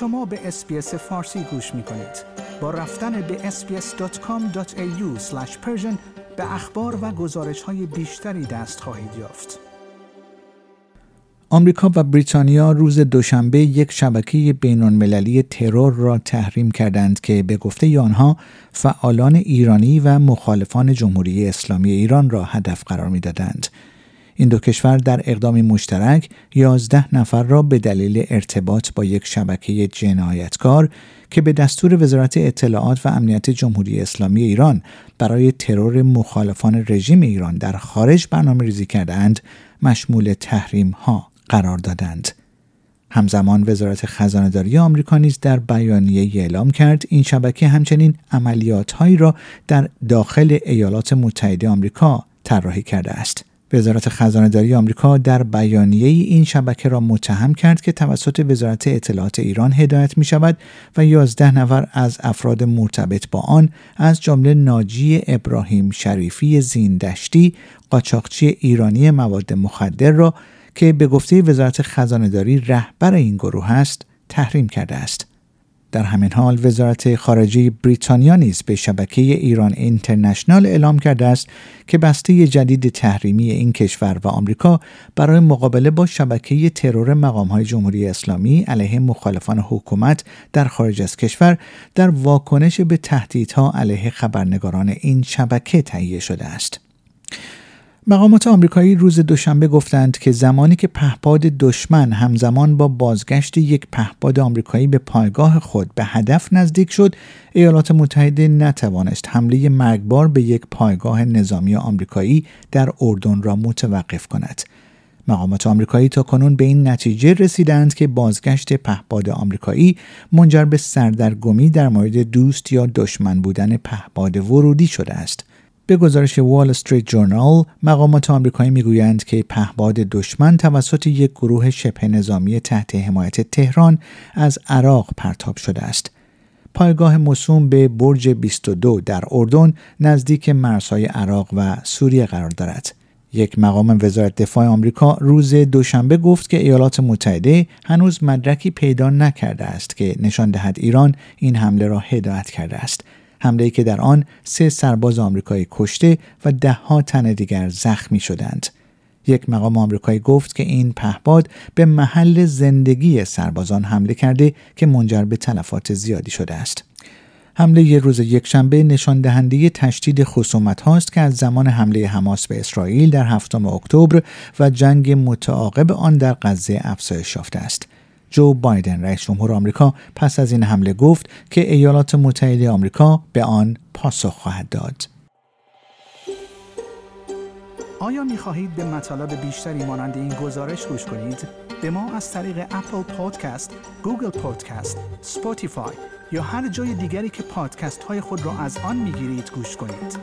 شما به اسپیس فارسی گوش می کنید. با رفتن به sbs.com.au به اخبار و گزارش های بیشتری دست خواهید یافت. آمریکا و بریتانیا روز دوشنبه یک شبکه بین‌المللی ترور را تحریم کردند که به گفته آنها فعالان ایرانی و مخالفان جمهوری اسلامی ایران را هدف قرار می‌دادند. این دو کشور در اقدامی مشترک 11 نفر را به دلیل ارتباط با یک شبکه جنایتکار که به دستور وزارت اطلاعات و امنیت جمهوری اسلامی ایران برای ترور مخالفان رژیم ایران در خارج برنامه ریزی کردند مشمول تحریم ها قرار دادند. همزمان وزارت خزانهداری آمریکا نیز در بیانیه اعلام کرد این شبکه همچنین عملیات هایی را در داخل ایالات متحده آمریکا طراحی کرده است. وزارت خزانهداری آمریکا در بیانیه این شبکه را متهم کرد که توسط وزارت اطلاعات ایران هدایت می شود و 11 نفر از افراد مرتبط با آن از جمله ناجی ابراهیم شریفی زیندشتی قاچاقچی ایرانی مواد مخدر را که به گفته وزارت خزانهداری رهبر این گروه است تحریم کرده است. در همین حال وزارت خارجه بریتانیا نیز به شبکه ایران اینترنشنال اعلام کرده است که بسته جدید تحریمی این کشور و آمریکا برای مقابله با شبکه ترور مقامهای جمهوری اسلامی علیه مخالفان حکومت در خارج از کشور در واکنش به تهدیدها علیه خبرنگاران این شبکه تهیه شده است. مقامات آمریکایی روز دوشنبه گفتند که زمانی که پهپاد دشمن همزمان با بازگشت یک پهپاد آمریکایی به پایگاه خود به هدف نزدیک شد ایالات متحده نتوانست حمله مرگبار به یک پایگاه نظامی آمریکایی در اردن را متوقف کند. مقامات آمریکایی تا کنون به این نتیجه رسیدند که بازگشت پهپاد آمریکایی منجر به سردرگمی در مورد دوست یا دشمن بودن پهپاد ورودی شده است. به گزارش وال استریت جورنال مقامات آمریکایی می‌گویند که پهباد دشمن توسط یک گروه شبه نظامی تحت حمایت تهران از عراق پرتاب شده است. پایگاه مسوم به برج 22 در اردن نزدیک مرزهای عراق و سوریه قرار دارد. یک مقام وزارت دفاع آمریکا روز دوشنبه گفت که ایالات متحده هنوز مدرکی پیدا نکرده است که نشان دهد ایران این حمله را هدایت کرده است. حمله که در آن سه سرباز آمریکایی کشته و دهها تن دیگر زخمی شدند. یک مقام آمریکایی گفت که این پهباد به محل زندگی سربازان حمله کرده که منجر به تلفات زیادی شده است. حمله ی روز یکشنبه نشان دهنده تشدید خصومت هاست که از زمان حمله حماس به اسرائیل در هفتم اکتبر و جنگ متعاقب آن در غزه افزایش یافته است. جو بایدن رئیس جمهور آمریکا پس از این حمله گفت که ایالات متحده آمریکا به آن پاسخ خواهد داد. آیا می خواهید به مطالب بیشتری مانند این گزارش گوش کنید؟ به ما از طریق Apple Podcast، Google Podcast، Spotify یا هر جای دیگری که پادکست های خود را از آن می گیرید گوش کنید؟